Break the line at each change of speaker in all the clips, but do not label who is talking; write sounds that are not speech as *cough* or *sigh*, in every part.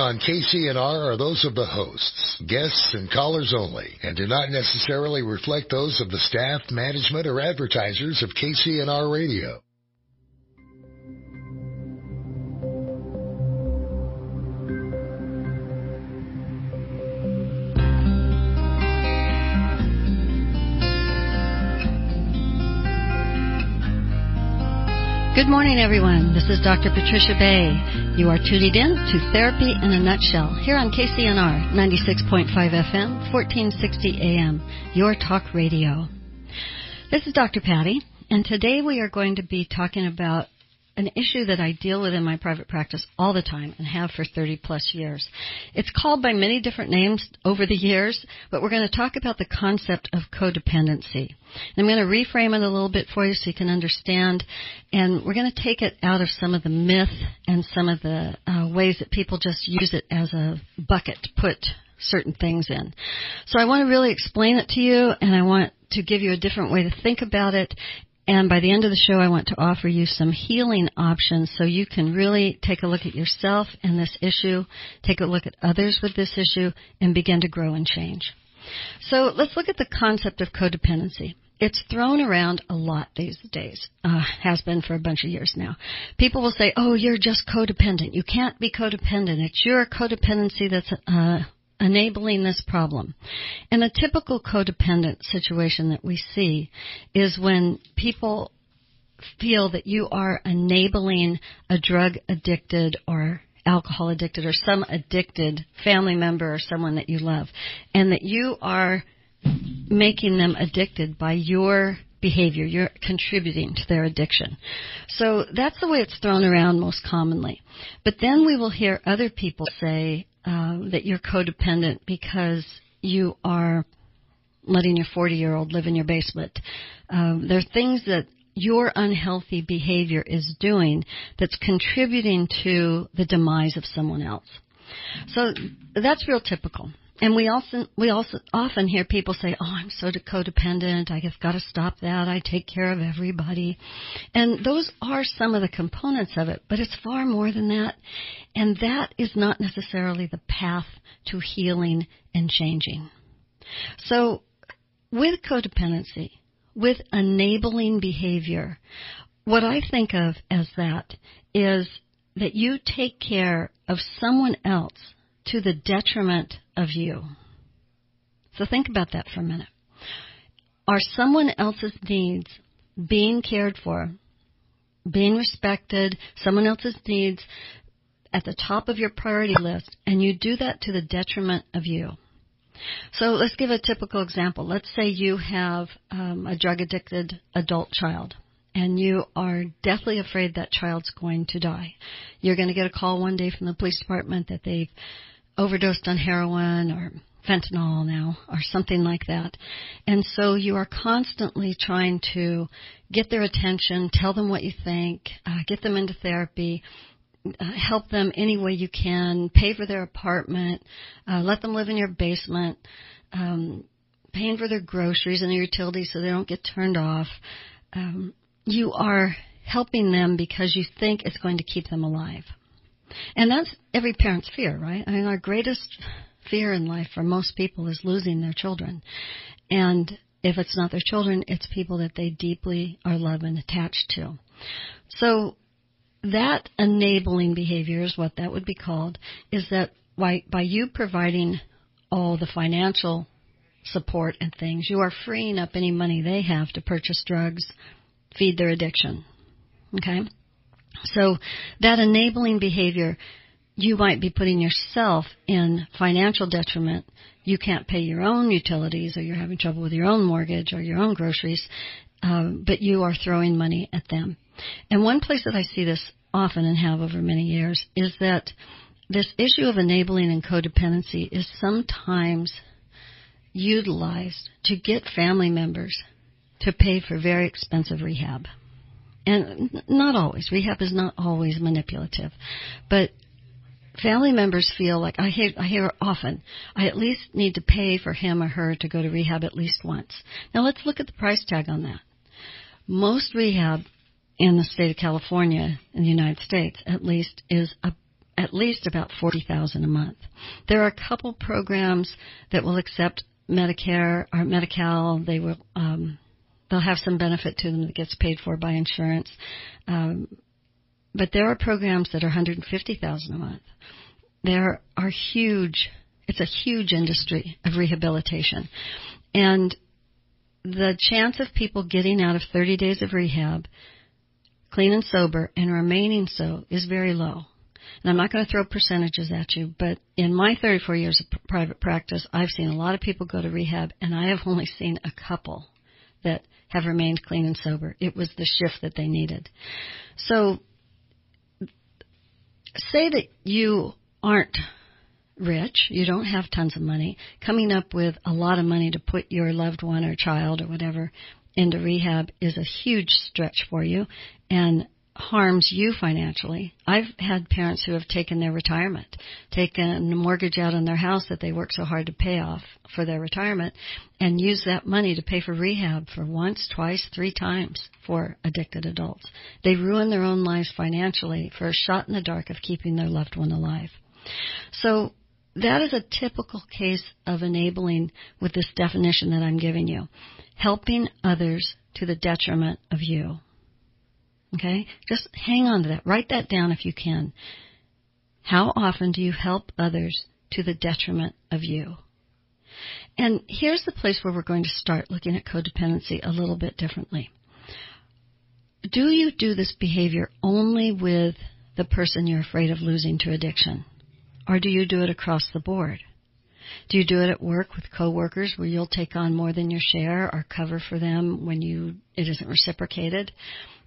on KCNR are those of the hosts, guests, and callers only, and do not necessarily reflect those of the staff, management, or advertisers of KCNR Radio.
Good morning, everyone. This is Dr. Patricia Bay. You are tuning in to Therapy in a Nutshell here on KCNR 96.5 FM, 1460 AM, your talk radio. This is Dr. Patty, and today we are going to be talking about an issue that I deal with in my private practice all the time and have for 30 plus years. It's called by many different names over the years, but we're going to talk about the concept of codependency. And I'm going to reframe it a little bit for you so you can understand, and we're going to take it out of some of the myth and some of the uh, ways that people just use it as a bucket to put certain things in. So I want to really explain it to you and I want to give you a different way to think about it and by the end of the show, I want to offer you some healing options so you can really take a look at yourself and this issue, take a look at others with this issue, and begin to grow and change. So let's look at the concept of codependency. It's thrown around a lot these days, uh, has been for a bunch of years now. People will say, oh, you're just codependent. You can't be codependent. It's your codependency that's uh, enabling this problem. And a typical codependent situation that we see is when people feel that you are enabling a drug addicted or alcohol addicted or some addicted family member or someone that you love and that you are making them addicted by your behavior. You're contributing to their addiction. So that's the way it's thrown around most commonly. But then we will hear other people say, uh, that you're codependent because you are letting your 40 year old live in your basement. Um, there are things that your unhealthy behavior is doing that's contributing to the demise of someone else. So that's real typical. And we also we also often hear people say, "Oh, I'm so codependent. I have got to stop that. I take care of everybody." And those are some of the components of it, but it's far more than that. And that is not necessarily the path to healing and changing. So, with codependency, with enabling behavior, what I think of as that is that you take care of someone else to the detriment of you. So think about that for a minute. Are someone else's needs being cared for, being respected, someone else's needs at the top of your priority list, and you do that to the detriment of you? So let's give a typical example. Let's say you have um, a drug addicted adult child and you are deathly afraid that child's going to die. You're going to get a call one day from the police department that they've overdosed on heroin or fentanyl now or something like that. And so you are constantly trying to get their attention, tell them what you think, uh, get them into therapy, uh, help them any way you can, pay for their apartment, uh, let them live in your basement, um, paying for their groceries and their utilities so they don't get turned off. Um, you are helping them because you think it's going to keep them alive. And that's every parent's fear, right? I mean, our greatest fear in life for most people is losing their children. And if it's not their children, it's people that they deeply are love and attached to. So that enabling behavior is what that would be called, is that by you providing all the financial support and things, you are freeing up any money they have to purchase drugs, feed their addiction. Okay? So that enabling behavior, you might be putting yourself in financial detriment. You can't pay your own utilities or you're having trouble with your own mortgage or your own groceries, um, but you are throwing money at them. And one place that I see this often and have over many years is that this issue of enabling and codependency is sometimes utilized to get family members to pay for very expensive rehab and not always. Rehab is not always manipulative, but family members feel like I hear I hear often. I at least need to pay for him or her to go to rehab at least once. Now let's look at the price tag on that. Most rehab in the state of California in the United States, at least, is a at least about 40,000 a month. There are a couple programs that will accept Medicare or Medi-Cal. They will um, they'll have some benefit to them that gets paid for by insurance. Um, but there are programs that are 150,000 a month. There are huge. It's a huge industry of rehabilitation, and the chance of people getting out of 30 days of rehab, clean and sober, and remaining so is very low. And I'm not going to throw percentages at you, but in my 34 years of private practice, I've seen a lot of people go to rehab, and I have only seen a couple that have remained clean and sober. It was the shift that they needed. So, say that you aren't rich, you don't have tons of money, coming up with a lot of money to put your loved one or child or whatever into rehab is a huge stretch for you and harms you financially. I've had parents who have taken their retirement, taken a mortgage out on their house that they worked so hard to pay off for their retirement, and used that money to pay for rehab for once, twice, three times for addicted adults. They ruin their own lives financially for a shot in the dark of keeping their loved one alive. So that is a typical case of enabling with this definition that I'm giving you. Helping others to the detriment of you. Okay? Just hang on to that. Write that down if you can. How often do you help others to the detriment of you? And here's the place where we're going to start looking at codependency a little bit differently. Do you do this behavior only with the person you're afraid of losing to addiction? Or do you do it across the board? Do you do it at work with coworkers where you'll take on more than your share or cover for them when you it isn't reciprocated?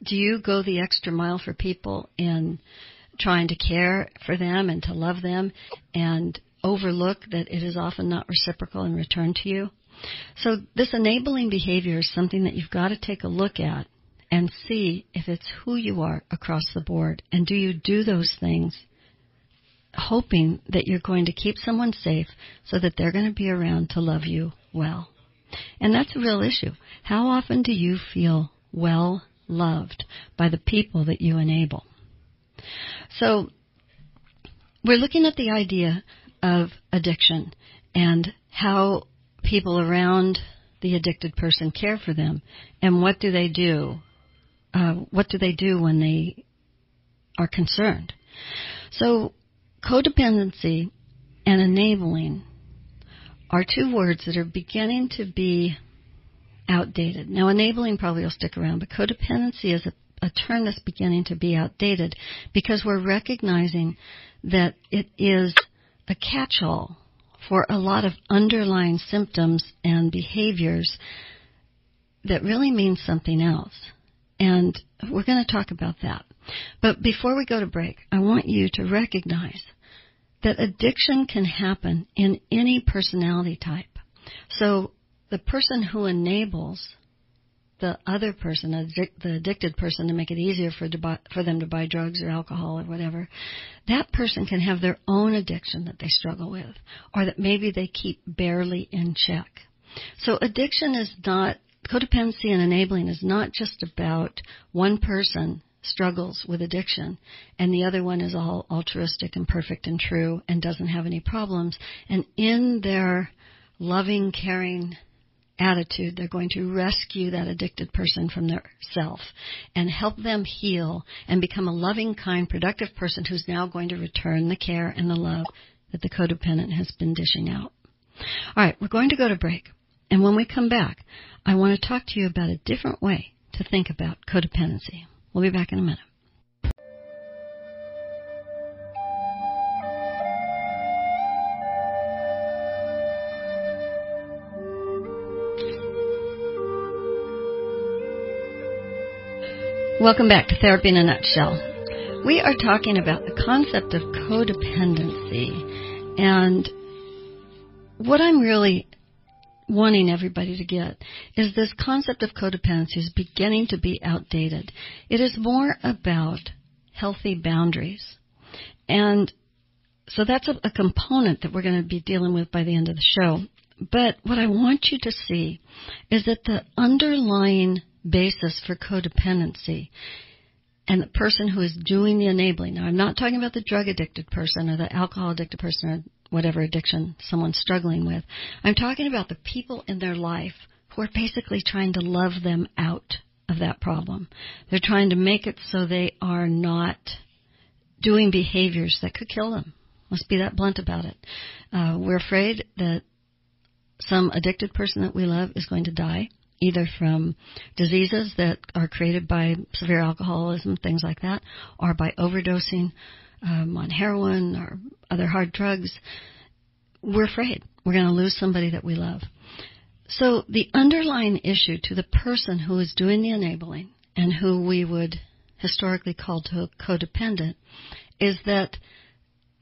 Do you go the extra mile for people in trying to care for them and to love them and overlook that it is often not reciprocal in return to you? So this enabling behavior is something that you've got to take a look at and see if it's who you are across the board and do you do those things hoping that you're going to keep someone safe so that they're going to be around to love you well. And that's a real issue. How often do you feel well loved by the people that you enable? So, we're looking at the idea of addiction and how people around the addicted person care for them and what do they do? Uh, what do they do when they are concerned? So Codependency and enabling are two words that are beginning to be outdated. Now, enabling probably will stick around, but codependency is a, a term that's beginning to be outdated because we're recognizing that it is a catch all for a lot of underlying symptoms and behaviors that really mean something else. And we're going to talk about that. But before we go to break, I want you to recognize that addiction can happen in any personality type. So the person who enables the other person, the addicted person, to make it easier for, buy, for them to buy drugs or alcohol or whatever, that person can have their own addiction that they struggle with, or that maybe they keep barely in check. So addiction is not codependency and enabling is not just about one person struggles with addiction and the other one is all altruistic and perfect and true and doesn't have any problems. And in their loving caring attitude they're going to rescue that addicted person from their self and help them heal and become a loving kind productive person who's now going to return the care and the love that the codependent has been dishing out. All right we're going to go to break. And when we come back i want to talk to you about a different way to think about codependency We'll be back in a minute. Welcome back to Therapy in a Nutshell. We are talking about the concept of codependency and what I'm really wanting everybody to get is this concept of codependency is beginning to be outdated. It is more about healthy boundaries. And so that's a, a component that we're going to be dealing with by the end of the show. But what I want you to see is that the underlying basis for codependency and the person who is doing the enabling. Now, I'm not talking about the drug addicted person or the alcohol addicted person or whatever addiction someone's struggling with. I'm talking about the people in their life who are basically trying to love them out of that problem. They're trying to make it so they are not doing behaviors that could kill them. Let's be that blunt about it. Uh, we're afraid that some addicted person that we love is going to die, either from diseases that are created by severe alcoholism, things like that, or by overdosing um, on heroin or other hard drugs. We're afraid we're going to lose somebody that we love. So the underlying issue to the person who is doing the enabling and who we would historically call to codependent is that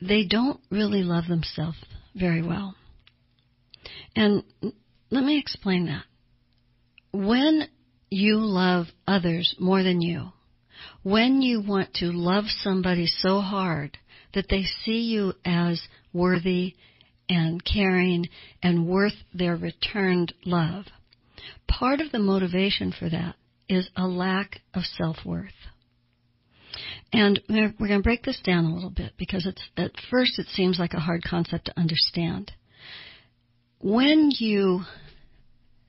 they don't really love themselves very well. And let me explain that. When you love others more than you, when you want to love somebody so hard that they see you as worthy and caring and worth their returned love, part of the motivation for that is a lack of self-worth. And we're going to break this down a little bit because at first it seems like a hard concept to understand. When you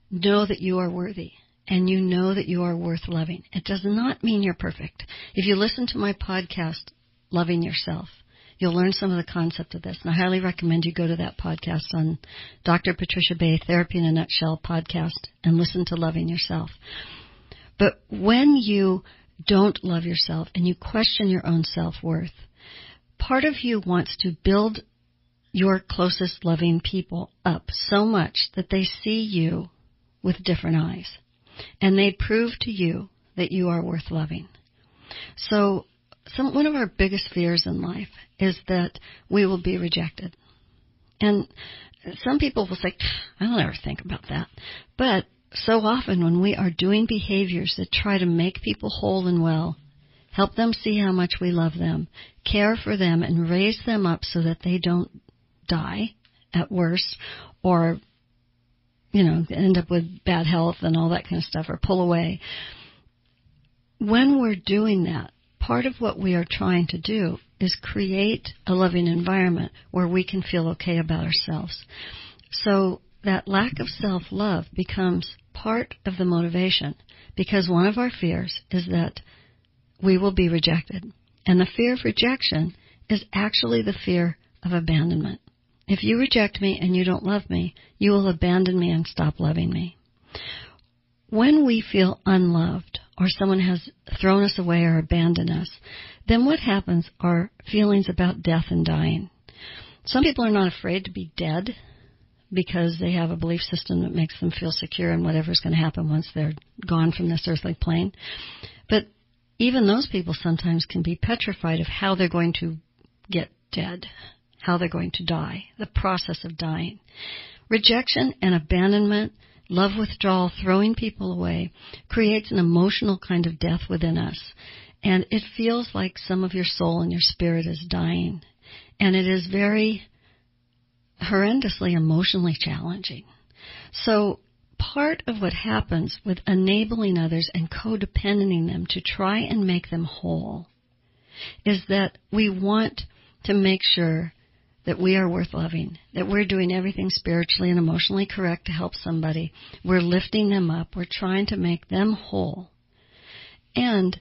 know that you are worthy and you know that you are worth loving, it does not mean you're perfect. If you listen to my podcast, Loving Yourself, you'll learn some of the concept of this. And I highly recommend you go to that podcast on Dr. Patricia Bay, Therapy in a Nutshell podcast, and listen to Loving Yourself. But when you don't love yourself and you question your own self-worth, part of you wants to build your closest loving people up so much that they see you with different eyes and they prove to you that you are worth loving. So some, one of our biggest fears in life is that we will be rejected. And some people will say, I don't ever think about that. But so often when we are doing behaviors that try to make people whole and well, help them see how much we love them, care for them, and raise them up so that they don't die at worst or, you know, end up with bad health and all that kind of stuff or pull away. When we're doing that, part of what we are trying to do is create a loving environment where we can feel okay about ourselves. So that lack of self-love becomes part of the motivation because one of our fears is that we will be rejected. And the fear of rejection is actually the fear of abandonment. If you reject me and you don't love me, you will abandon me and stop loving me. When we feel unloved or someone has thrown us away or abandoned us, then what happens are feelings about death and dying. Some people are not afraid to be dead because they have a belief system that makes them feel secure in whatever's going to happen once they're gone from this earthly plane. But even those people sometimes can be petrified of how they're going to get dead, how they're going to die, the process of dying. Rejection and abandonment, love withdrawal, throwing people away creates an emotional kind of death within us. And it feels like some of your soul and your spirit is dying. And it is very horrendously emotionally challenging. So part of what happens with enabling others and codependenting them to try and make them whole is that we want to make sure that we are worth loving, that we're doing everything spiritually and emotionally correct to help somebody. We're lifting them up. We're trying to make them whole. And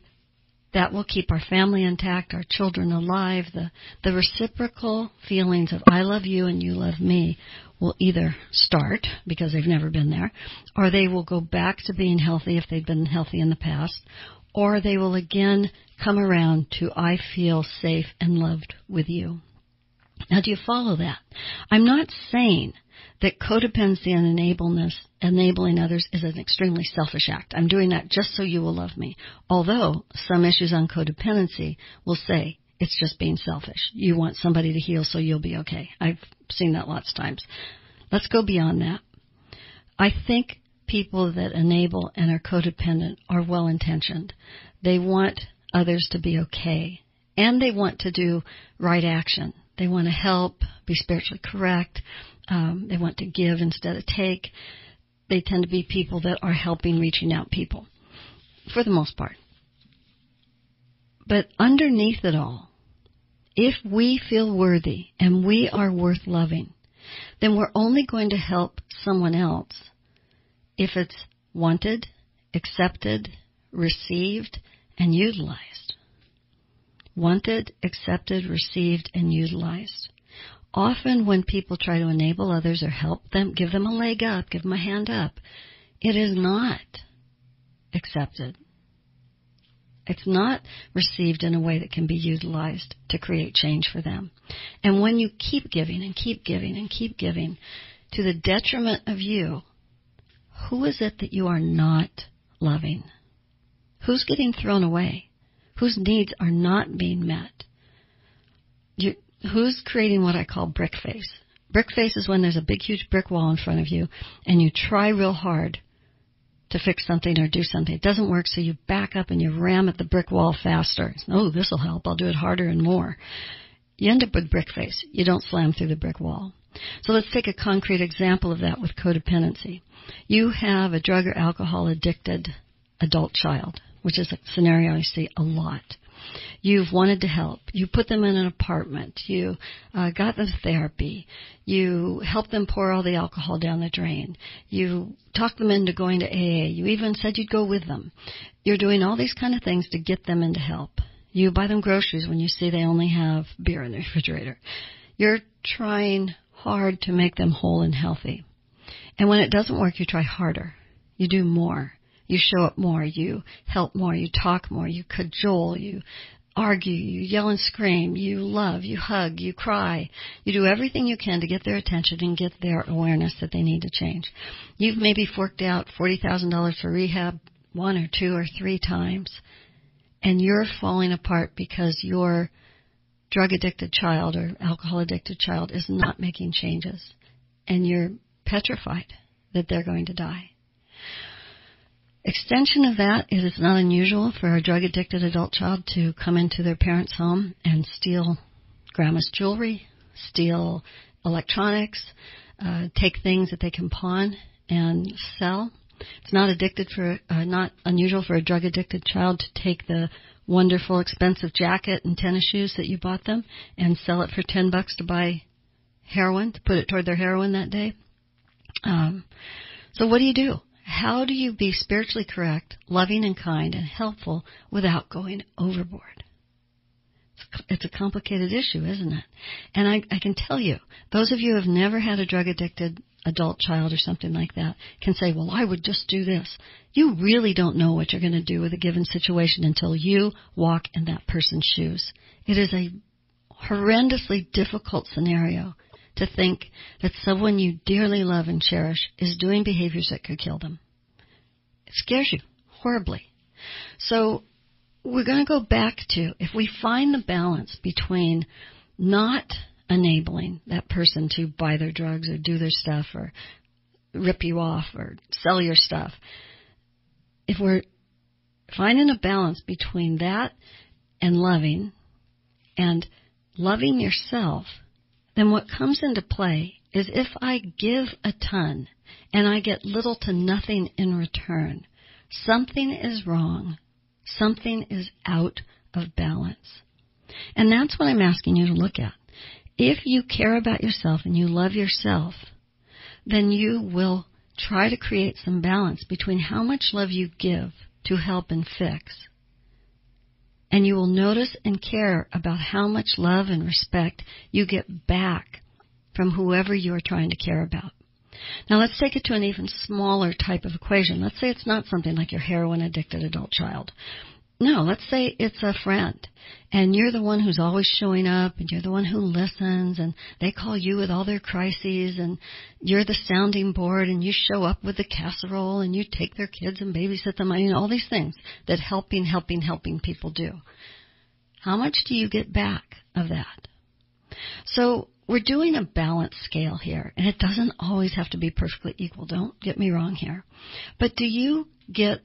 that will keep our family intact, our children alive. The, the reciprocal feelings of I love you and you love me will either start because they've never been there, or they will go back to being healthy if they've been healthy in the past, or they will again come around to I feel safe and loved with you. Now do you follow that? I'm not saying that codependency and enableness, enabling others is an extremely selfish act. I'm doing that just so you will love me. Although some issues on codependency will say it's just being selfish. You want somebody to heal so you'll be okay. I've seen that lots of times. Let's go beyond that. I think people that enable and are codependent are well intentioned. They want others to be okay. And they want to do right action. They want to help, be spiritually correct. Um, they want to give instead of take. They tend to be people that are helping reaching out people, for the most part. But underneath it all, if we feel worthy and we are worth loving, then we're only going to help someone else if it's wanted, accepted, received, and utilized. Wanted, accepted, received, and utilized. Often when people try to enable others or help them, give them a leg up, give them a hand up, it is not accepted. It's not received in a way that can be utilized to create change for them. And when you keep giving and keep giving and keep giving to the detriment of you, who is it that you are not loving? Who's getting thrown away? Whose needs are not being met? You, who's creating what I call brick face? Brick face is when there's a big, huge brick wall in front of you and you try real hard to fix something or do something. It doesn't work, so you back up and you ram at the brick wall faster. Oh, this will help. I'll do it harder and more. You end up with brick face. You don't slam through the brick wall. So let's take a concrete example of that with codependency. You have a drug or alcohol addicted adult child, which is a scenario I see a lot. You've wanted to help. You put them in an apartment. You uh, got them therapy. You helped them pour all the alcohol down the drain. You talked them into going to AA. You even said you'd go with them. You're doing all these kind of things to get them into help. You buy them groceries when you see they only have beer in the *laughs* refrigerator. You're trying hard to make them whole and healthy. And when it doesn't work, you try harder. You do more. You show up more. You help more. You talk more. You cajole. You argue. You yell and scream. You love. You hug. You cry. You do everything you can to get their attention and get their awareness that they need to change. You've maybe forked out $40,000 for rehab one or two or three times and you're falling apart because your drug addicted child or alcohol addicted child is not making changes and you're petrified that they're going to die. Extension of that is it's not unusual for a drug addicted adult child to come into their parents' home and steal grandma's jewelry, steal electronics, uh, take things that they can pawn and sell. It's not addicted for uh, not unusual for a drug addicted child to take the wonderful expensive jacket and tennis shoes that you bought them and sell it for 10 bucks to buy heroin to put it toward their heroin that day. Um, so what do you do? How do you be spiritually correct, loving and kind, and helpful without going overboard? It's a complicated issue, isn't it? And I, I can tell you, those of you who have never had a drug addicted adult child or something like that can say, well, I would just do this. You really don't know what you're going to do with a given situation until you walk in that person's shoes. It is a horrendously difficult scenario to think that someone you dearly love and cherish is doing behaviors that could kill them. It scares you horribly. So we're going to go back to if we find the balance between not enabling that person to buy their drugs or do their stuff or rip you off or sell your stuff. If we're finding a balance between that and loving and loving yourself then what comes into play is if I give a ton and I get little to nothing in return, something is wrong. Something is out of balance. And that's what I'm asking you to look at. If you care about yourself and you love yourself, then you will try to create some balance between how much love you give to help and fix and you will notice and care about how much love and respect you get back from whoever you are trying to care about. Now let's take it to an even smaller type of equation. Let's say it's not something like your heroin addicted adult child. No, let's say it's a friend and you're the one who's always showing up and you're the one who listens and they call you with all their crises and you're the sounding board and you show up with the casserole and you take their kids and babysit them. I mean, all these things that helping, helping, helping people do. How much do you get back of that? So we're doing a balance scale here and it doesn't always have to be perfectly equal. Don't get me wrong here. But do you get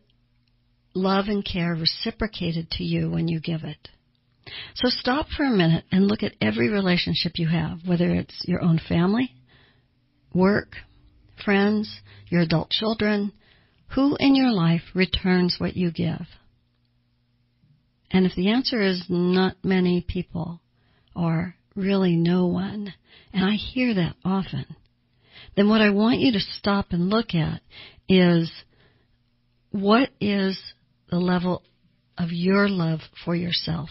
love and care reciprocated to you when you give it. So stop for a minute and look at every relationship you have, whether it's your own family, work, friends, your adult children, who in your life returns what you give? And if the answer is not many people or really no one, and I hear that often, then what I want you to stop and look at is what is the level of your love for yourself?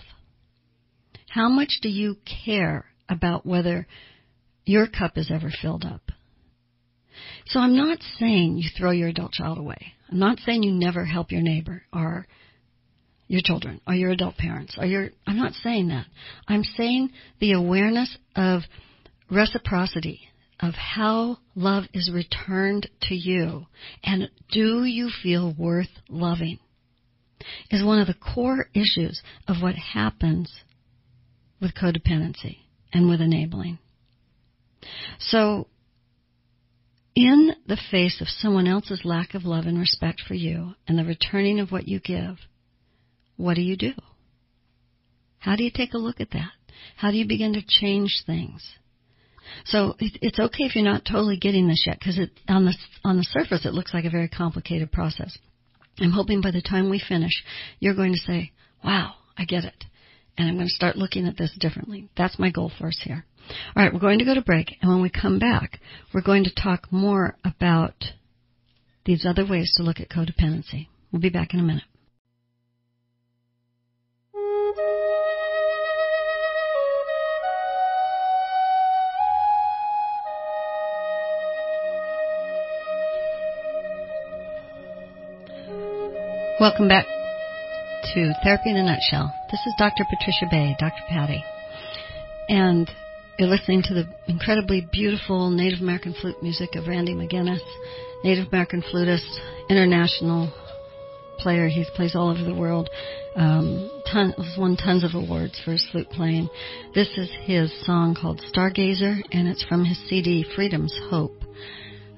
How much do you care about whether your cup is ever filled up? So I'm not saying you throw your adult child away. I'm not saying you never help your neighbor or your children or your adult parents or your I'm not saying that. I'm saying the awareness of reciprocity of how love is returned to you and do you feel worth loving is one of the core issues of what happens with codependency and with enabling. So in the face of someone else's lack of love and respect for you and the returning of what you give, what do you do? How do you take a look at that? How do you begin to change things? So it's okay if you're not totally getting this yet, because on the on the surface it looks like a very complicated process. I'm hoping by the time we finish, you're going to say, "Wow, I get it," and I'm going to start looking at this differently. That's my goal for us here. All right, we're going to go to break, and when we come back, we're going to talk more about these other ways to look at codependency. We'll be back in a minute. Welcome back to Therapy in a Nutshell. This is Dr. Patricia Bay, Dr. Patty. And you're listening to the incredibly beautiful Native American flute music of Randy McGinnis, Native American flutist, international player. He plays all over the world. Um, ton, won tons of awards for his flute playing. This is his song called Stargazer, and it's from his CD Freedom's Hope.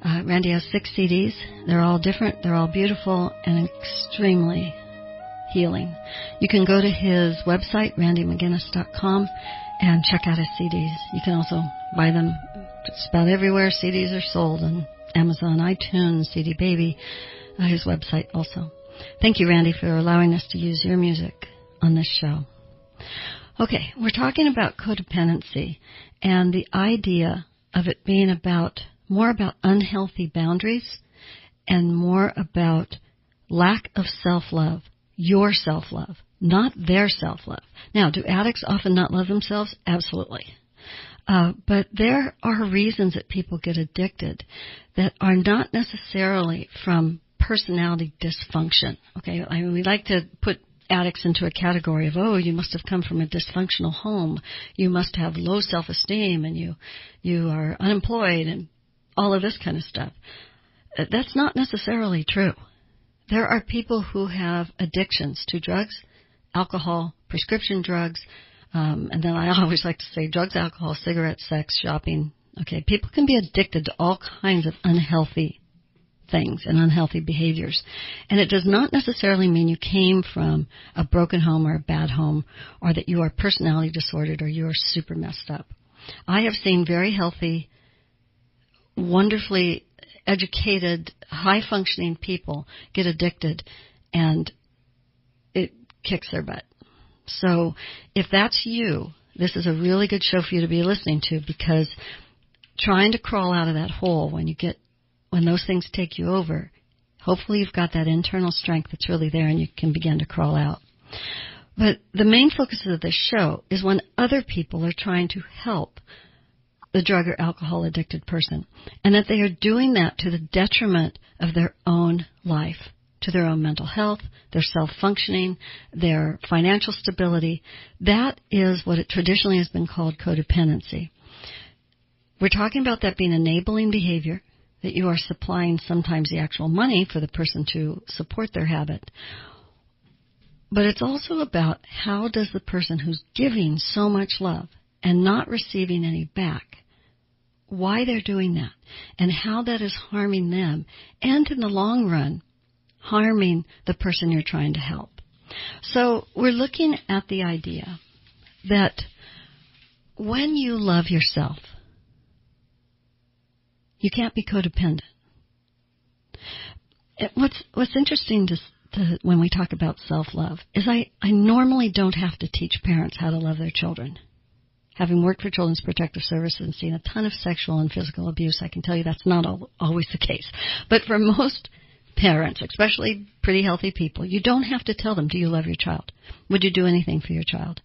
Uh, Randy has six CDs. They're all different. They're all beautiful and extremely healing. You can go to his website, randymcginnis.com, and check out his CDs. You can also buy them just about everywhere CDs are sold on Amazon, iTunes, CD Baby, uh, his website also. Thank you, Randy, for allowing us to use your music on this show. Okay, we're talking about codependency and the idea of it being about more about unhealthy boundaries and more about lack of self-love, your self-love, not their self-love. Now, do addicts often not love themselves? Absolutely. Uh, but there are reasons that people get addicted that are not necessarily from personality dysfunction. Okay, I mean, we like to put addicts into a category of oh you must have come from a dysfunctional home you must have low self-esteem and you you are unemployed and all of this kind of stuff. Uh, that's not necessarily true. There are people who have addictions to drugs, alcohol, prescription drugs, um, and then I *laughs* always like to say drugs, alcohol, cigarettes, sex, shopping. Okay, people can be addicted to all kinds of unhealthy things and unhealthy behaviors. And it does not necessarily mean you came from a broken home or a bad home or that you are personality disordered or you are super messed up. I have seen very healthy wonderfully educated, high functioning people get addicted and it kicks their butt. So if that's you, this is a really good show for you to be listening to because trying to crawl out of that hole when you get, when those things take you over, hopefully you've got that internal strength that's really there and you can begin to crawl out. But the main focus of this show is when other people are trying to help the drug or alcohol addicted person, and that they are doing that to the detriment of their own life, to their own mental health, their self functioning, their financial stability. That is what it traditionally has been called codependency. We're talking about that being enabling behavior, that you are supplying sometimes the actual money for the person to support their habit. But it's also about how does the person who's giving so much love and not receiving any back why they're doing that and how that is harming them and in the long run harming the person you're trying to help. So we're looking at the idea that when you love yourself, you can't be codependent. What's what's interesting to the, when we talk about self-love is I, I normally don't have to teach parents how to love their children. Having worked for Children's Protective Services and seen a ton of sexual and physical abuse, I can tell you that's not al- always the case. But for most parents, especially pretty healthy people, you don't have to tell them, do you love your child? Would you do anything for your child?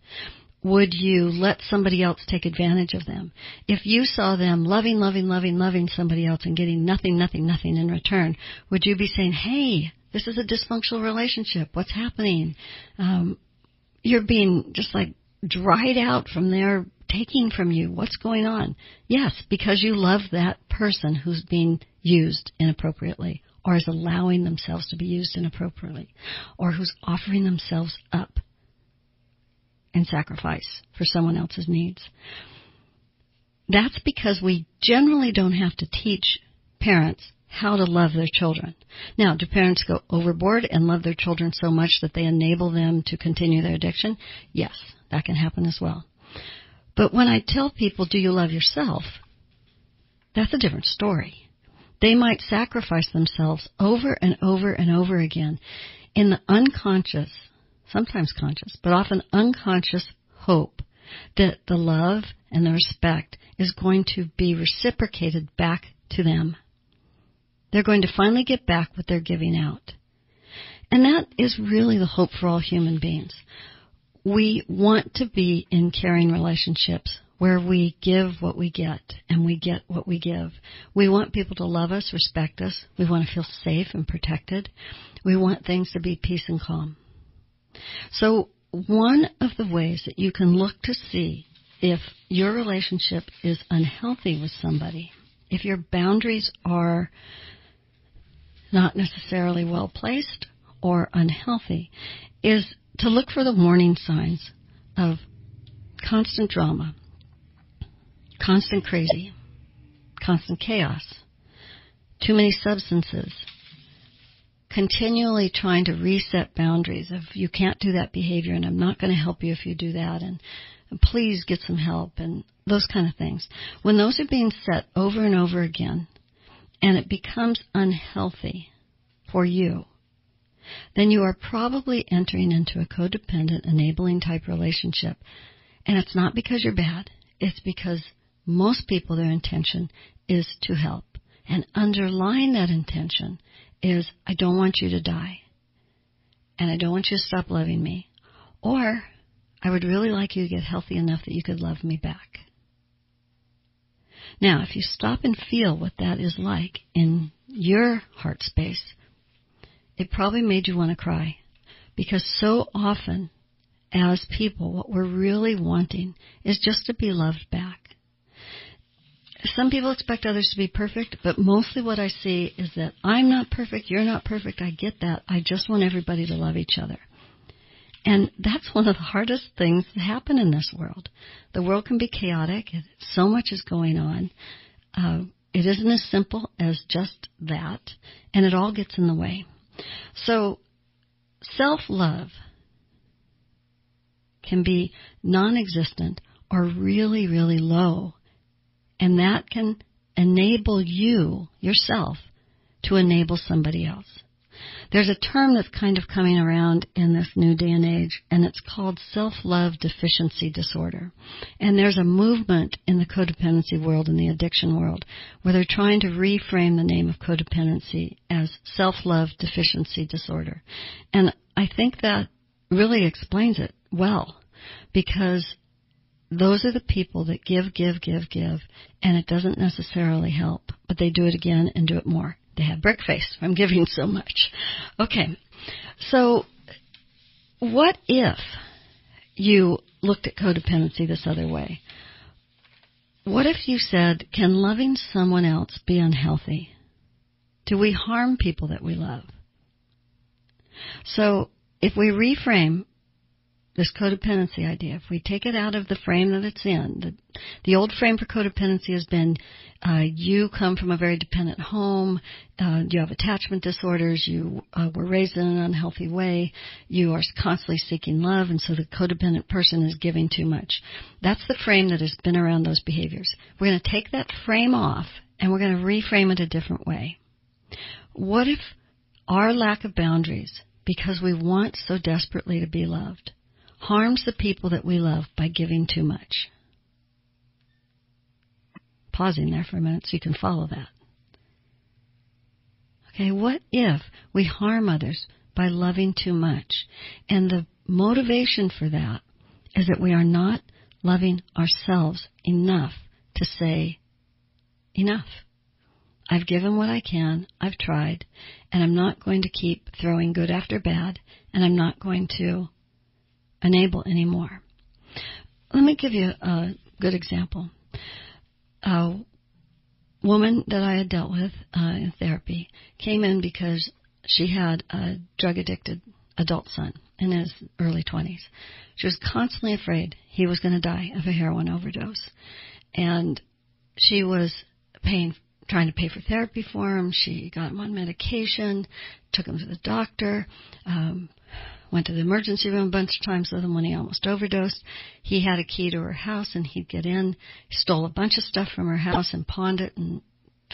Would you let somebody else take advantage of them? If you saw them loving, loving, loving, loving somebody else and getting nothing, nothing, nothing in return, would you be saying, hey, this is a dysfunctional relationship. What's happening? Um, you're being just like dried out from their taking from you. What's going on? Yes, because you love that person who's being used inappropriately or is allowing themselves to be used inappropriately or who's offering themselves up in sacrifice for someone else's needs. That's because we generally don't have to teach parents how to love their children. Now, do parents go overboard and love their children so much that they enable them to continue their addiction? Yes, that can happen as well. But when I tell people, do you love yourself? That's a different story. They might sacrifice themselves over and over and over again in the unconscious, sometimes conscious, but often unconscious hope that the love and the respect is going to be reciprocated back to them they're going to finally get back what they're giving out. And that is really the hope for all human beings. We want to be in caring relationships where we give what we get and we get what we give. We want people to love us, respect us. We want to feel safe and protected. We want things to be peace and calm. So one of the ways that you can look to see if your relationship is unhealthy with somebody, if your boundaries are not necessarily well placed or unhealthy, is to look for the warning signs of constant drama, constant crazy, constant chaos, too many substances, continually trying to reset boundaries of you can't do that behavior and I'm not going to help you if you do that and, and please get some help and those kind of things. When those are being set over and over again, and it becomes unhealthy for you, then you are probably entering into a codependent enabling type relationship. And it's not because you're bad. It's because most people, their intention is to help. And underlying that intention is, I don't want you to die. And I don't want you to stop loving me. Or, I would really like you to get healthy enough that you could love me back. Now, if you stop and feel what that is like in your heart space, it probably made you want to cry. Because so often, as people, what we're really wanting is just to be loved back. Some people expect others to be perfect, but mostly what I see is that I'm not perfect, you're not perfect, I get that. I just want everybody to love each other. And that's one of the hardest things that happen in this world. The world can be chaotic. So much is going on. Uh, it isn't as simple as just that, and it all gets in the way. So, self-love can be non-existent or really, really low, and that can enable you, yourself, to enable somebody else. There's a term that's kind of coming around in this new day and age, and it's called self-love deficiency disorder. And there's a movement in the codependency world, in the addiction world, where they're trying to reframe the name of codependency as self-love deficiency disorder. And I think that really explains it well, because those are the people that give, give, give, give, and it doesn't necessarily help, but they do it again and do it more. They have brick face. I'm giving so much. Okay. So, what if you looked at codependency this other way? What if you said, can loving someone else be unhealthy? Do we harm people that we love? So, if we reframe this codependency idea, if we take it out of the frame that it's in, the, the old frame for codependency has been uh, you come from a very dependent home, uh, you have attachment disorders, you uh, were raised in an unhealthy way, you are constantly seeking love, and so the codependent person is giving too much. That's the frame that has been around those behaviors. We're going to take that frame off and we're going to reframe it a different way. What if our lack of boundaries because we want so desperately to be loved, harms the people that we love by giving too much. Pausing there for a minute so you can follow that. Okay, what if we harm others by loving too much? And the motivation for that is that we are not loving ourselves enough to say, enough. I've given what I can, I've tried, and I'm not going to keep throwing good after bad, and I'm not going to enable anymore. Let me give you a good example. A woman that I had dealt with uh, in therapy came in because she had a drug addicted adult son in his early 20s. She was constantly afraid he was going to die of a heroin overdose. And she was paying, trying to pay for therapy for him. She got him on medication, took him to the doctor, um, went to the emergency room a bunch of times with him when he almost overdosed. He had a key to her house and he'd get in, stole a bunch of stuff from her house and pawned it and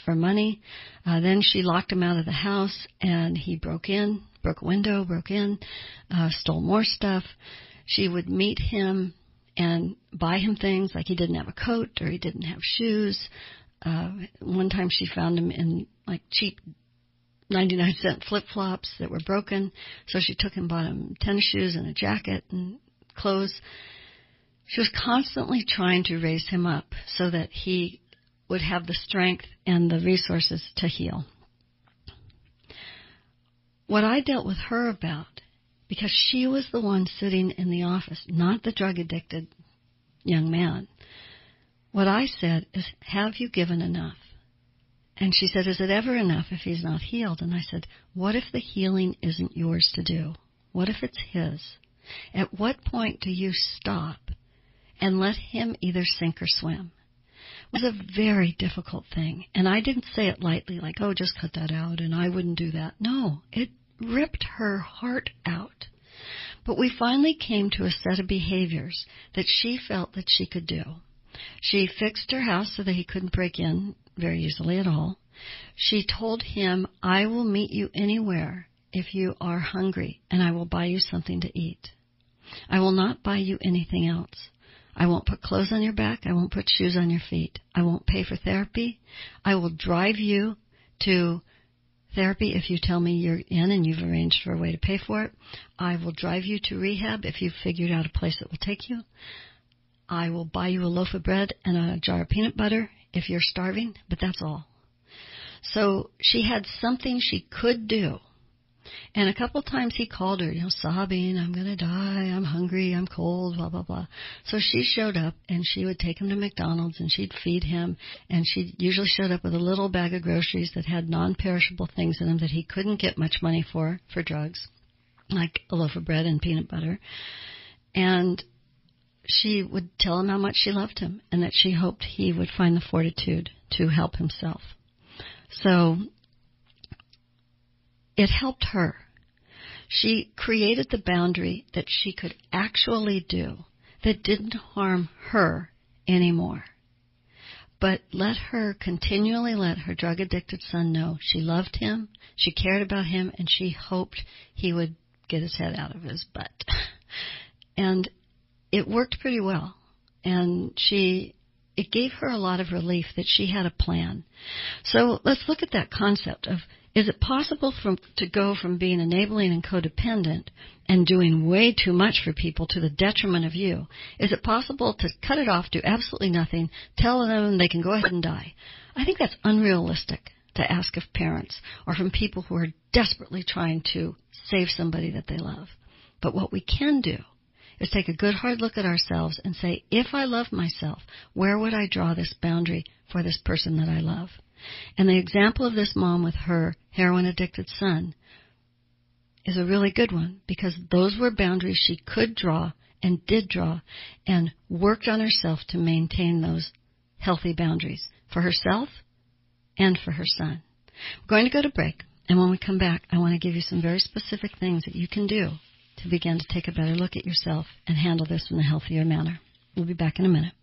for money. Uh, then she locked him out of the house and he broke in, broke a window, broke in, uh, stole more stuff. She would meet him and buy him things like he didn't have a coat or he didn't have shoes. Uh, one time she found him in like cheap 99 cent flip flops that were broken. So she took him, bought him tennis shoes and a jacket and clothes. She was constantly trying to raise him up so that he would have the strength and the resources to heal. What I dealt with her about, because she was the one sitting in the office, not the drug addicted young man, what I said is, Have you given enough? And she said, Is it ever enough if he's not healed? And I said, What if the healing isn't yours to do? What if it's his? At what point do you stop and let him either sink or swim? It was a very difficult thing. And I didn't say it lightly, like, oh, just cut that out, and I wouldn't do that. No, it ripped her heart out. But we finally came to a set of behaviors that she felt that she could do. She fixed her house so that he couldn't break in very easily at all. She told him, I will meet you anywhere if you are hungry, and I will buy you something to eat. I will not buy you anything else. I won't put clothes on your back. I won't put shoes on your feet. I won't pay for therapy. I will drive you to therapy if you tell me you're in and you've arranged for a way to pay for it. I will drive you to rehab if you've figured out a place that will take you. I will buy you a loaf of bread and a jar of peanut butter if you're starving, but that's all. So she had something she could do. And a couple times he called her, you know, sobbing, I'm going to die, I'm hungry, I'm cold, blah, blah, blah. So she showed up and she would take him to McDonald's and she'd feed him and she usually showed up with a little bag of groceries that had non-perishable things in them that he couldn't get much money for, for drugs, like a loaf of bread and peanut butter. And she would tell him how much she loved him and that she hoped he would find the fortitude to help himself. So it helped her. She created the boundary that she could actually do that didn't harm her anymore. But let her continually let her drug addicted son know she loved him, she cared about him, and she hoped he would get his head out of his butt. *laughs* And it worked pretty well. And she, it gave her a lot of relief that she had a plan. So let's look at that concept of is it possible from, to go from being enabling and codependent and doing way too much for people to the detriment of you? Is it possible to cut it off, do absolutely nothing, tell them they can go ahead and die? I think that's unrealistic to ask of parents or from people who are desperately trying to save somebody that they love. But what we can do is take a good hard look at ourselves and say, if I love myself, where would I draw this boundary for this person that I love? And the example of this mom with her heroin addicted son is a really good one because those were boundaries she could draw and did draw and worked on herself to maintain those healthy boundaries for herself and for her son. We're going to go to break, and when we come back, I want to give you some very specific things that you can do to begin to take a better look at yourself and handle this in a healthier manner. We'll be back in a minute.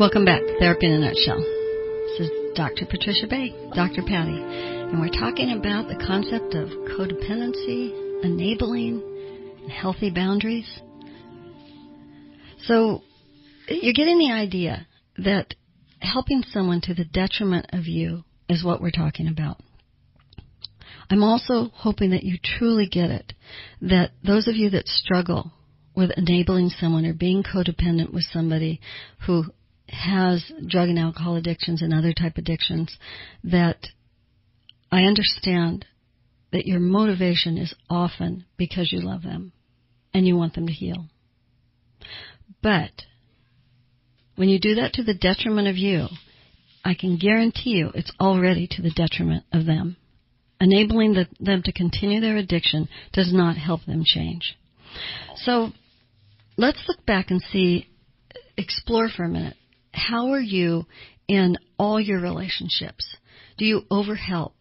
Welcome back, Therapy in a Nutshell. This is Dr. Patricia Bay, Dr. Patty, and we're talking about the concept of codependency, enabling, and healthy boundaries. So, you're getting the idea that helping someone to the detriment of you is what we're talking about. I'm also hoping that you truly get it, that those of you that struggle with enabling someone or being codependent with somebody who has drug and alcohol addictions and other type addictions that I understand that your motivation is often because you love them and you want them to heal. But when you do that to the detriment of you, I can guarantee you it's already to the detriment of them. Enabling the, them to continue their addiction does not help them change. So let's look back and see, explore for a minute how are you in all your relationships? Do you overhelp?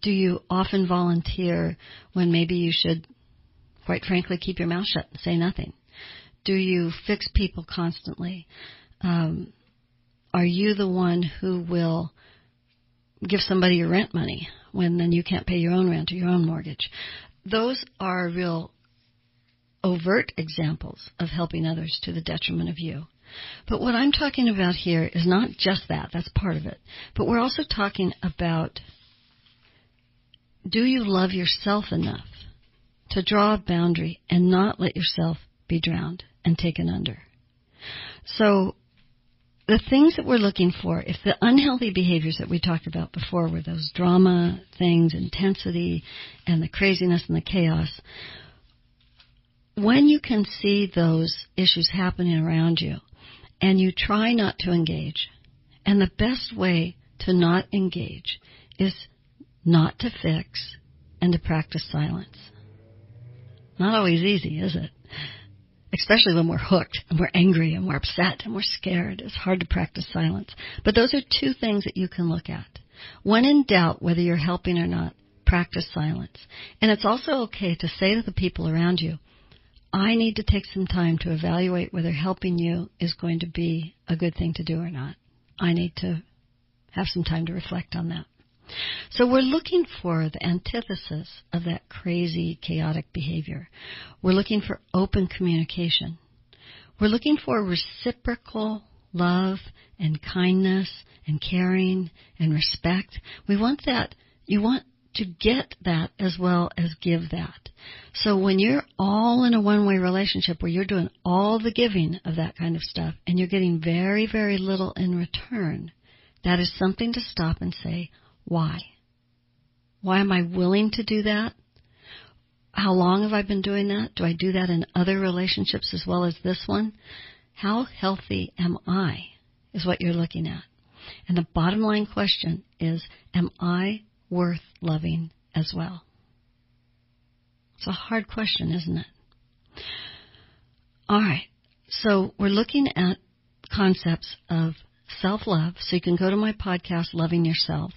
Do you often volunteer when maybe you should, quite frankly, keep your mouth shut and say nothing? Do you fix people constantly? Um, are you the one who will give somebody your rent money when then you can't pay your own rent or your own mortgage? Those are real overt examples of helping others to the detriment of you. But what I'm talking about here is not just that, that's part of it. But we're also talking about do you love yourself enough to draw a boundary and not let yourself be drowned and taken under? So, the things that we're looking for, if the unhealthy behaviors that we talked about before were those drama things, intensity, and the craziness and the chaos, when you can see those issues happening around you, and you try not to engage. And the best way to not engage is not to fix and to practice silence. Not always easy, is it? Especially when we're hooked and we're angry and we're upset and we're scared. It's hard to practice silence. But those are two things that you can look at. When in doubt whether you're helping or not, practice silence. And it's also okay to say to the people around you, I need to take some time to evaluate whether helping you is going to be a good thing to do or not. I need to have some time to reflect on that. So we're looking for the antithesis of that crazy, chaotic behavior. We're looking for open communication. We're looking for reciprocal love and kindness and caring and respect. We want that. You want to get that as well as give that. So when you're all in a one-way relationship where you're doing all the giving of that kind of stuff and you're getting very, very little in return, that is something to stop and say, why? Why am I willing to do that? How long have I been doing that? Do I do that in other relationships as well as this one? How healthy am I? Is what you're looking at. And the bottom line question is, am I worth loving as well? It's a hard question, isn't it? All right. So we're looking at concepts of self-love. So you can go to my podcast, Loving Yourself.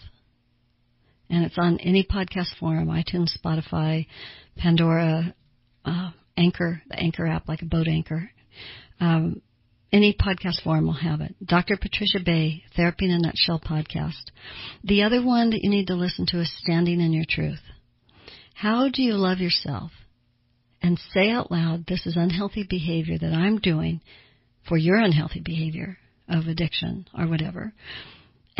And it's on any podcast forum, iTunes, Spotify, Pandora, uh, Anchor, the Anchor app, like a boat anchor. Um, any podcast forum will have it. Dr. Patricia Bay, Therapy in a Nutshell podcast. The other one that you need to listen to is Standing in Your Truth. How do you love yourself? And say out loud, this is unhealthy behavior that I'm doing for your unhealthy behavior of addiction or whatever.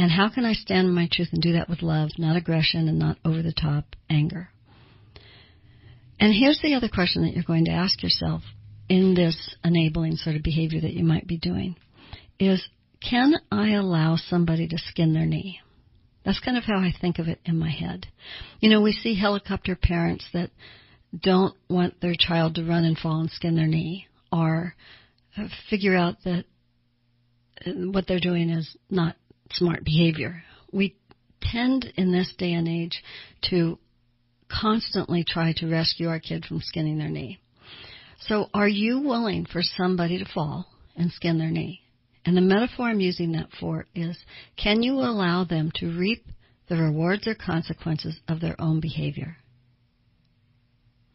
And how can I stand in my truth and do that with love, not aggression and not over the top anger? And here's the other question that you're going to ask yourself in this enabling sort of behavior that you might be doing is can I allow somebody to skin their knee? That's kind of how I think of it in my head. You know, we see helicopter parents that don't want their child to run and fall and skin their knee or figure out that what they're doing is not smart behavior. We tend in this day and age to constantly try to rescue our kid from skinning their knee. So are you willing for somebody to fall and skin their knee? And the metaphor I'm using that for is can you allow them to reap the rewards or consequences of their own behavior?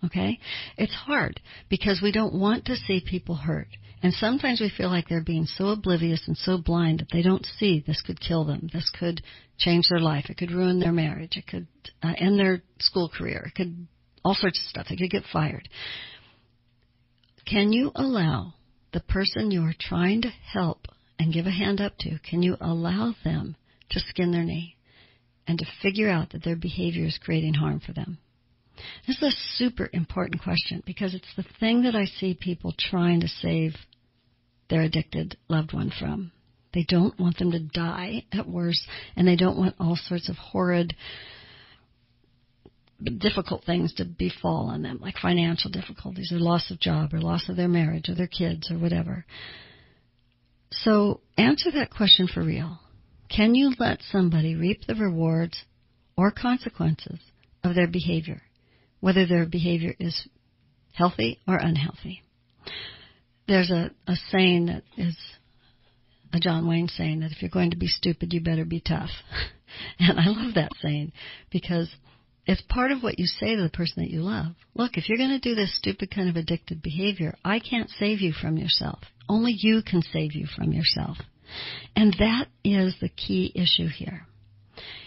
Okay? It's hard because we don't want to see people hurt And sometimes we feel like they're being so oblivious and so blind that they don't see this could kill them. This could change their life. It could ruin their marriage. It could uh, end their school career. It could all sorts of stuff. They could get fired. Can you allow the person you are trying to help and give a hand up to, can you allow them to skin their knee and to figure out that their behavior is creating harm for them? This is a super important question because it's the thing that I see people trying to save their addicted loved one from. They don't want them to die at worst, and they don't want all sorts of horrid, difficult things to befall on them, like financial difficulties or loss of job or loss of their marriage or their kids or whatever. So answer that question for real. Can you let somebody reap the rewards or consequences of their behavior? Whether their behavior is healthy or unhealthy. There's a, a saying that is a John Wayne saying that if you're going to be stupid, you better be tough. *laughs* and I love that saying because it's part of what you say to the person that you love. Look, if you're going to do this stupid kind of addicted behavior, I can't save you from yourself. Only you can save you from yourself. And that is the key issue here.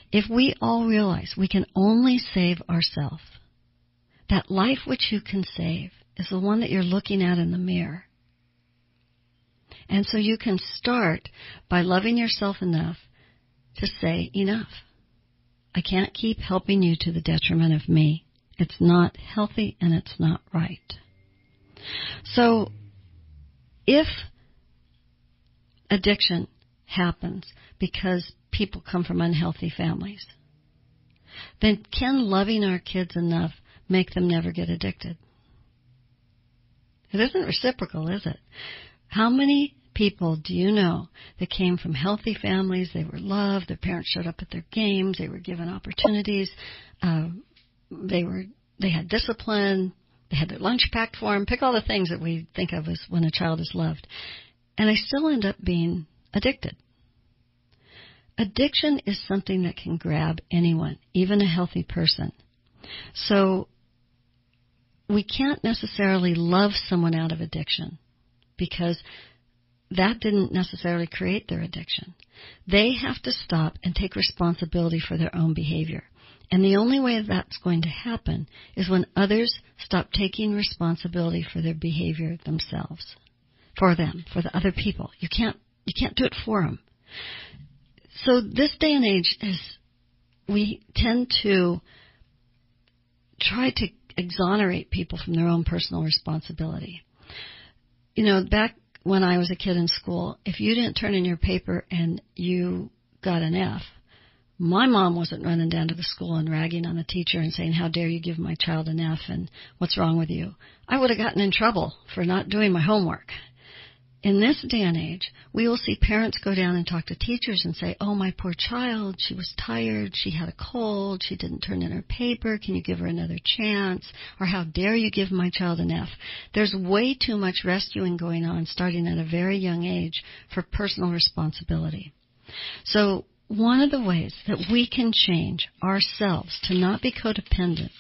If we all realize we can only save ourselves, that life which you can save is the one that you're looking at in the mirror. And so you can start by loving yourself enough to say, enough. I can't keep helping you to the detriment of me. It's not healthy and it's not right. So, if addiction happens because people come from unhealthy families, then can loving our kids enough make them never get addicted. It isn't reciprocal, is it? How many people do you know that came from healthy families? They were loved. Their parents showed up at their games. They were given opportunities. Uh, they were they had discipline. They had their lunch packed for them. Pick all the things that we think of as when a child is loved, and they still end up being addicted. Addiction is something that can grab anyone, even a healthy person. So we can't necessarily love someone out of addiction because that didn't necessarily create their addiction. They have to stop and take responsibility for their own behavior. And the only way that's going to happen is when others stop taking responsibility for their behavior themselves. For them, for the other people. You can't, you can't do it for them. So this day and age is, we tend to try to exonerate people from their own personal responsibility. You know, back when I was a kid in school, if you didn't turn in your paper and you got an F, my mom wasn't running down to the school and ragging on the teacher and saying, How dare you give my child an F and what's wrong with you? I would have gotten in trouble for not doing my homework in this day and age, we will see parents go down and talk to teachers and say, Oh, my poor child, she was tired, she had a cold, she didn't turn in her paper, can you give her another chance? Or how dare you give my child an F? There's way too much rescuing going on starting at a very young age for personal responsibility. So one of the ways that we can change ourselves to not be codependent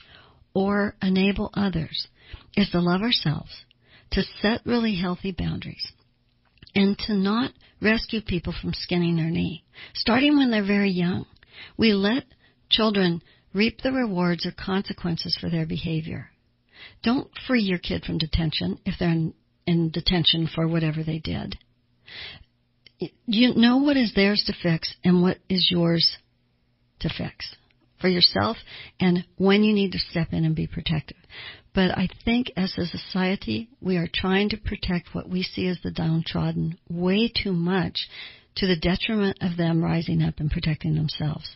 or enable others is to love ourselves, to set really healthy boundaries and to not rescue people from skinning their knee, starting when they're very young. We let children reap the rewards or consequences for their behavior. Don't free your kid from detention if they're in, in detention for whatever they did. You know what is theirs to fix and what is yours to fix for yourself and when you need to step in and be protective. But I think as a society, we are trying to protect what we see as the downtrodden way too much to the detriment of them rising up and protecting themselves.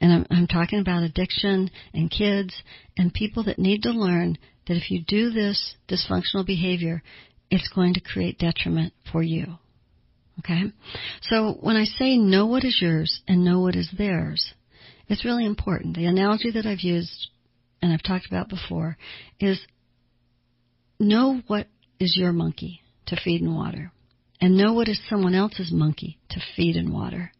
And I'm, I'm talking about addiction and kids and people that need to learn that if you do this dysfunctional behavior, it's going to create detriment for you. Okay? So when I say know what is yours and know what is theirs, it's really important. The analogy that I've used and I've talked about before is know what is your monkey to feed and water and know what is someone else's monkey to feed and water.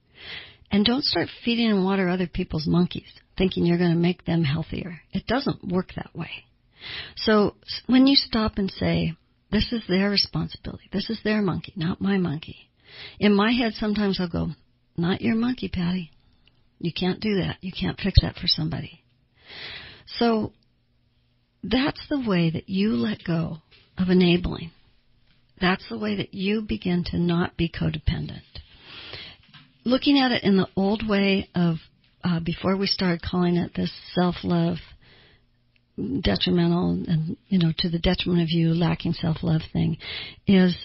And don't start feeding and water other people's monkeys thinking you're going to make them healthier. It doesn't work that way. So when you stop and say, This is their responsibility. This is their monkey, not my monkey. In my head, sometimes I'll go, not your monkey, Patty. You can't do that. You can't fix that for somebody. So that's the way that you let go of enabling. That's the way that you begin to not be codependent. Looking at it in the old way of uh, before we started calling it this self-love detrimental and you know to the detriment of you lacking self-love thing is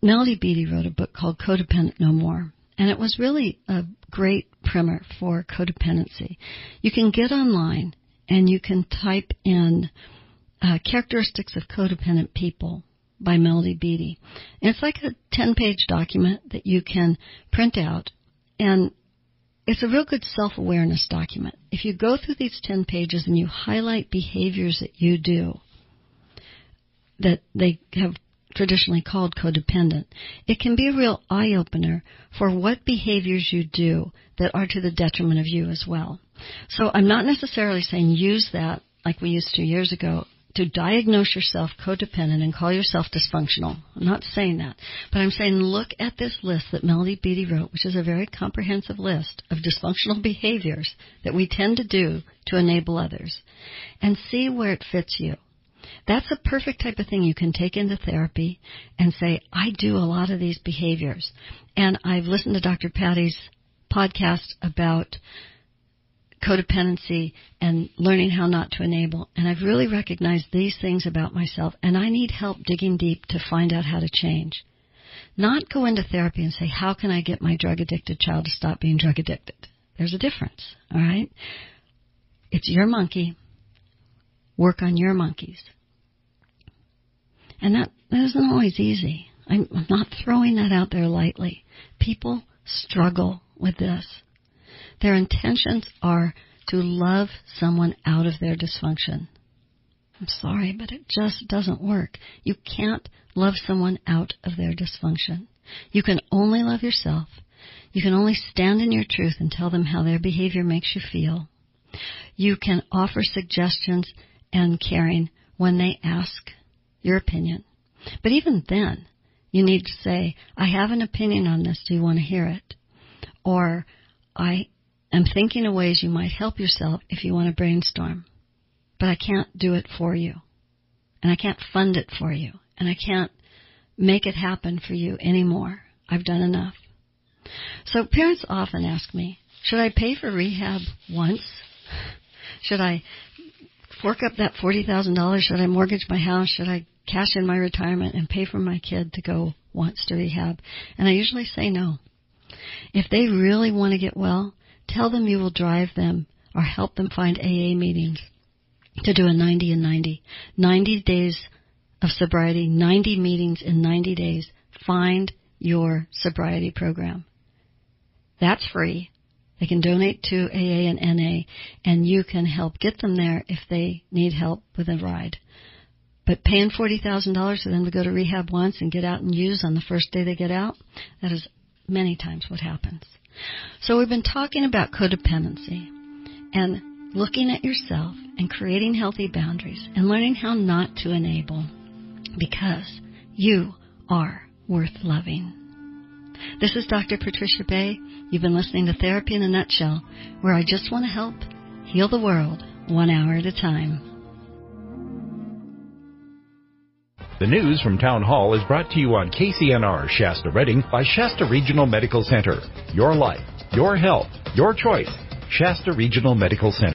Melody Beattie wrote a book called Codependent No More and it was really a great primer for codependency. You can get online and you can type in uh, characteristics of codependent people by Melody Beattie. And it's like a 10 page document that you can print out and it's a real good self-awareness document. If you go through these 10 pages and you highlight behaviors that you do that they have traditionally called codependent, it can be a real eye opener for what behaviors you do that are to the detriment of you as well. So I'm not necessarily saying use that like we used to years ago to diagnose yourself codependent and call yourself dysfunctional. I'm not saying that. But I'm saying look at this list that Melody Beattie wrote, which is a very comprehensive list of dysfunctional *laughs* behaviors that we tend to do to enable others and see where it fits you. That's a perfect type of thing you can take into therapy and say, I do a lot of these behaviors. And I've listened to Dr. Patty's podcast about codependency and learning how not to enable. And I've really recognized these things about myself and I need help digging deep to find out how to change. Not go into therapy and say, how can I get my drug addicted child to stop being drug addicted? There's a difference, alright? It's your monkey. Work on your monkeys. And that, that isn't always easy. I'm, I'm not throwing that out there lightly. People struggle with this. Their intentions are to love someone out of their dysfunction. I'm sorry, but it just doesn't work. You can't love someone out of their dysfunction. You can only love yourself. You can only stand in your truth and tell them how their behavior makes you feel. You can offer suggestions and caring when they ask your opinion. But even then, you need to say, I have an opinion on this. Do you want to hear it? Or, I am thinking of ways you might help yourself if you want to brainstorm. But I can't do it for you. And I can't fund it for you. And I can't make it happen for you anymore. I've done enough. So parents often ask me, should I pay for rehab once? Should I fork up that $40,000? Should I mortgage my house? Should I cash in my retirement and pay for my kid to go once to rehab? And I usually say no. If they really want to get well, tell them you will drive them or help them find AA meetings to do a 90 and 90. 90 days of sobriety, 90 meetings in 90 days. Find your sobriety program. That's free. They can donate to AA and NA and you can help get them there if they need help with a ride. But paying $40,000 for them to go to rehab once and get out and use on the first day they get out, that is many times what happens. So we've been talking about codependency and looking at yourself and creating healthy boundaries and learning how not to enable because you are worth loving. This is Dr. Patricia Bay. You've been listening to Therapy in a Nutshell, where I just want to help heal the world one hour at a time.
The news from Town Hall is brought to you on KCNR Shasta Redding by Shasta Regional Medical Center. Your life, your health, your choice. Shasta Regional Medical Center.